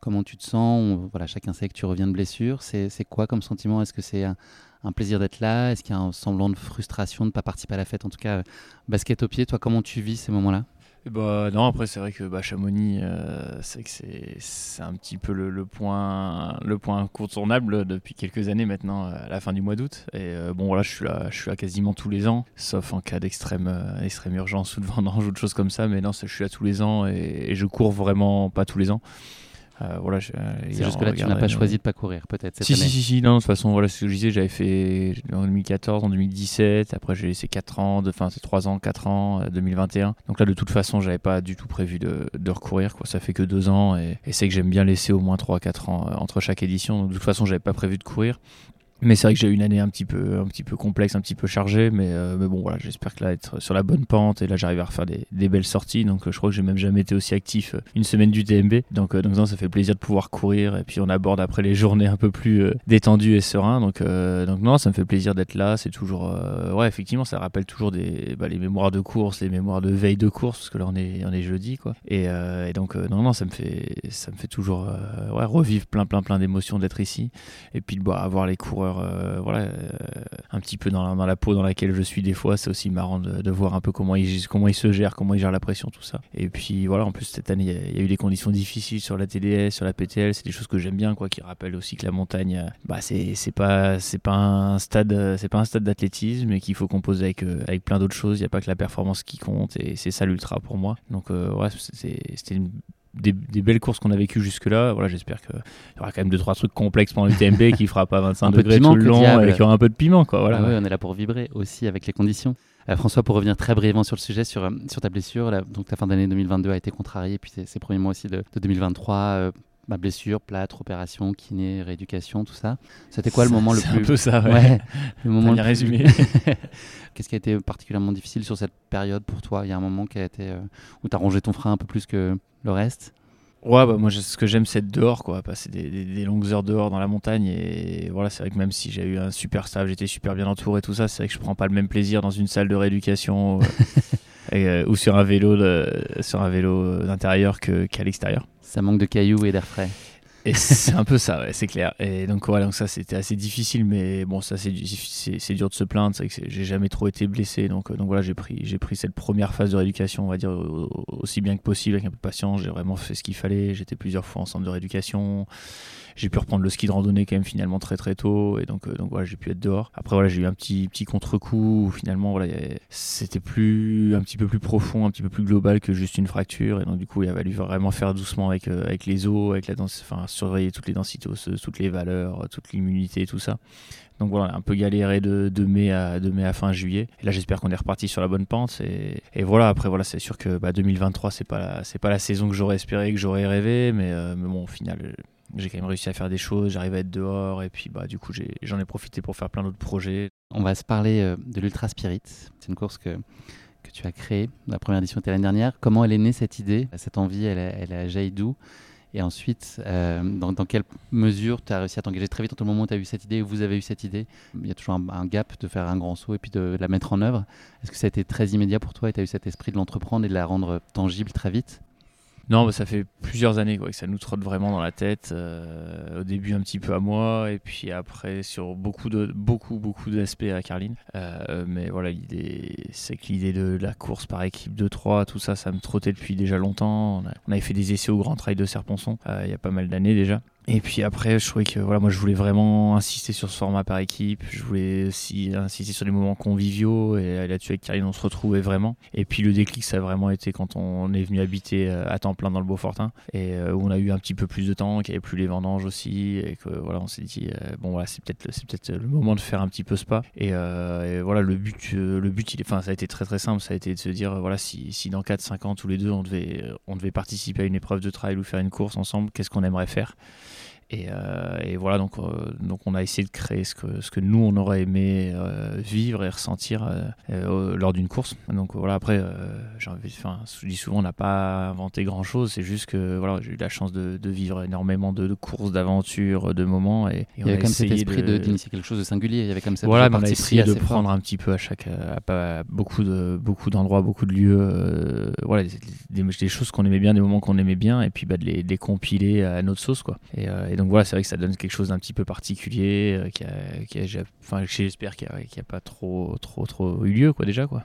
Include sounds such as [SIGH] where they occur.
comment tu te sens Voilà, chacun sait que tu reviens de blessure. C'est quoi comme sentiment? Est-ce que c'est un, plaisir d'être là? Est-ce qu'il y a un semblant de frustration de ne pas participer à la fête? En tout cas, basket au pied, toi, comment tu vis ces moments-là? Bah, non, après c'est vrai que Chamonix, euh, c'est un petit peu le, point le point incontournable depuis quelques années maintenant, à la fin du mois d'août. Et euh, bon voilà, je suis là, je suis là quasiment tous les ans, sauf en cas d'extrême euh, extrême urgence ou de vendange ou de choses comme ça. Mais non, je suis là tous les ans et je cours vraiment pas tous les ans. Euh, voilà, c'est juste que là, tu n'as pas choisi de pas courir, peut-être. Si, si, si, si, non, de toute façon, voilà ce que je disais, j'avais fait en 2014, en 2017, après j'ai laissé 4 ans, enfin, c'est 3 ans, 4 ans, 2021. Euh, Donc là, de toute façon, j'avais pas du tout prévu de, de recourir, quoi. Ça fait que 2 ans et, et c'est que j'aime bien laisser au moins 3-4 ans euh, entre chaque édition. Donc de toute façon, j'avais pas prévu de courir. Mais c'est vrai que j'ai eu une année un petit peu, un petit peu complexe, un petit peu chargée, mais, euh, mais bon voilà, j'espère que là être sur la bonne pente et là j'arrive à refaire des, des, belles sorties. Donc euh, je crois que j'ai même jamais été aussi actif euh, une semaine du TMB. Donc donc non, ça fait plaisir de pouvoir courir et puis on aborde après les [LAUGHS] journées un peu plus détendues et serein. Donc donc non, ça me fait plaisir d'être là. C'est toujours ouais effectivement, ça rappelle toujours des bah, les mémoires de course, les mémoires de veille de course parce que là on est on est jeudi quoi. Et, donc non non, ça me fait ça me fait toujours ouais revivre plein plein plein d'émotions d'être ici et puis de bah, avoir les euh, voilà, euh, un petit peu dans la, peau dans laquelle je suis des fois. C'est aussi marrant de, voir un peu comment ils, comment ils se gèrent, comment ils gèrent la pression, tout ça. Et puis voilà, en plus cette année, il y, a eu des conditions difficiles sur la TDS, sur la PTL. C'est des choses que j'aime bien, quoi, qui rappellent aussi que la montagne, euh, bah, c'est pas, c'est pas un stade, c'est pas un stade d'athlétisme, mais qu'il faut composer avec, avec plein d'autres choses. Il n'y a pas que la performance qui compte, et c'est ça l'ultra pour moi. Donc ouais, c'était une des, belles courses qu'on a vécues jusque-là. Voilà, j'espère qu'il y aura quand même deux trois trucs complexes pendant le TMB [LAUGHS] qui fera pas 25 degrés tout le long, avec qu'il y aura un peu de piment, quoi. Voilà. Ah on est là pour vibrer aussi avec les conditions. Euh, François, pour revenir très brièvement sur le sujet, sur, euh, sur ta blessure, donc ta fin d'année 2022 a été contrariée, puis ces premiers mois aussi de, 2023. Euh, ma blessure, plâtre, opération, kiné, rééducation, tout ça. C'était quoi le moment le plus. C'est un peu ça, ouais. le moment bien résumé. [LAUGHS] Qu'est-ce qui a été particulièrement difficile sur cette période pour toi? Il y a un moment qui a été, où tu as rongé ton frein un peu plus que, le reste? Ouais, bah, moi ce que j'aime c'est être dehors, quoi, passer des, longues heures dehors dans la montagne. Et voilà, c'est vrai que même si j'ai eu un super staff, j'étais super bien entouré, tout ça, c'est vrai que je prends pas le même plaisir dans une salle de rééducation [LAUGHS] euh, ou sur un vélo, sur un vélo d'intérieur qu'à l'extérieur. Ça manque de cailloux et d'air frais. Et c'est un peu ça, c'est clair. Et donc voilà, donc ça c'était assez difficile, mais bon, ça c'est dur de se plaindre. C'est que j'ai jamais trop été blessé, donc euh, donc voilà, j'ai pris j'ai pris cette première phase de rééducation, on va dire aussi bien que possible avec un peu de patience. J'ai vraiment fait ce qu'il fallait. J'étais plusieurs fois en centre de rééducation j'ai pu reprendre le ski de randonnée quand même finalement très très tôt et donc euh, donc voilà j'ai pu être dehors après voilà j'ai eu un petit petit contre-coup où finalement voilà c'était plus un petit peu plus profond un petit peu plus global que juste une fracture et donc du coup il a fallu vraiment faire doucement avec euh, avec les os avec la danse enfin surveiller toutes les densités osseuses toutes les valeurs toute l'immunité tout ça donc voilà, un peu galéré de, mai à, fin juillet. Et là, j'espère qu'on est reparti sur la bonne pente. Et, voilà, après, voilà, c'est sûr que bah, 2023, c'est pas c'est pas la saison que j'aurais espéré, que j'aurais rêvé, mais, euh, mais bon, au final, j'ai quand même réussi à faire des choses, j'arrive à être dehors et puis bah du coup j'en ai, profité pour faire plein d'autres projets. On va se parler euh, de l'Ultra Spirit. C'est une course que, tu as créée. La première édition était l'année dernière. Comment elle est née cette idée? Cette envie, elle, elle a jailli d'où? Et ensuite, dans, quelle mesure tu as réussi à t'engager très vite entre le moment où tu as eu cette idée et vous avez eu cette idée? Il y a toujours un, gap de faire un grand saut et puis de, la mettre en œuvre. Est-ce que ça a été très immédiat pour toi et tu as eu cet esprit de l'entreprendre et de la rendre tangible très vite? Non, ça fait plusieurs années quoi, que ça nous trotte vraiment dans la tête. Euh, au début un petit peu à moi, et puis après sur beaucoup de beaucoup beaucoup d'aspects à Carline. Euh, mais voilà, l'idée, c'est que l'idée de la course par équipe de 3, tout ça, ça me trottait depuis déjà longtemps. On, avait fait des essais au Grand Trail de Serponçon euh, il y a pas mal d'années déjà. Et puis après, je trouvais que voilà, moi je voulais vraiment insister sur ce format par équipe. Je voulais aussi insister sur les moments conviviaux et là-dessus avec Karine, on se retrouvait vraiment. Et puis le déclic, ça a vraiment été quand on est venu habiter euh, à temps plein dans le Beaufortin et euh, où on a eu un petit peu plus de temps, qu'il n'y avait plus les vendanges aussi et que voilà, on s'est dit euh, bon voilà, c'est peut-être peut-être le moment de faire un petit peu spa. Et, et voilà, le but, le but, enfin ça a été très très simple, ça a été de se dire voilà si, si dans 4-5 ans tous les deux on devait on devait participer à une épreuve de trail ou faire une course ensemble, qu'est-ce qu'on aimerait faire? Et, euh, et, voilà, donc, euh, donc on a essayé de créer ce que, ce que nous, on aurait aimé euh, vivre et ressentir lors d'une course. Donc voilà, après, enfin, je dis souvent, on n'a pas inventé grand-chose, c'est juste que voilà, j'ai eu la chance de, de vivre énormément de, courses, d'aventures, de moments. Et, il y avait comme cet esprit d'initier quelque chose de singulier, il y avait comme ça voilà, on a essayé de prendre un petit peu à chaque, à, beaucoup de beaucoup d'endroits, beaucoup de lieux, voilà, des, des, choses qu'on aimait bien, des moments qu'on aimait bien, et puis bah, de, les, de, les, compiler à notre sauce. Quoi. Et, et donc voilà, c'est vrai que ça donne quelque chose d'un petit peu particulier, euh, qui a, j'espère qu'il n'y a, a, pas trop, trop, trop eu lieu, quoi, déjà, quoi.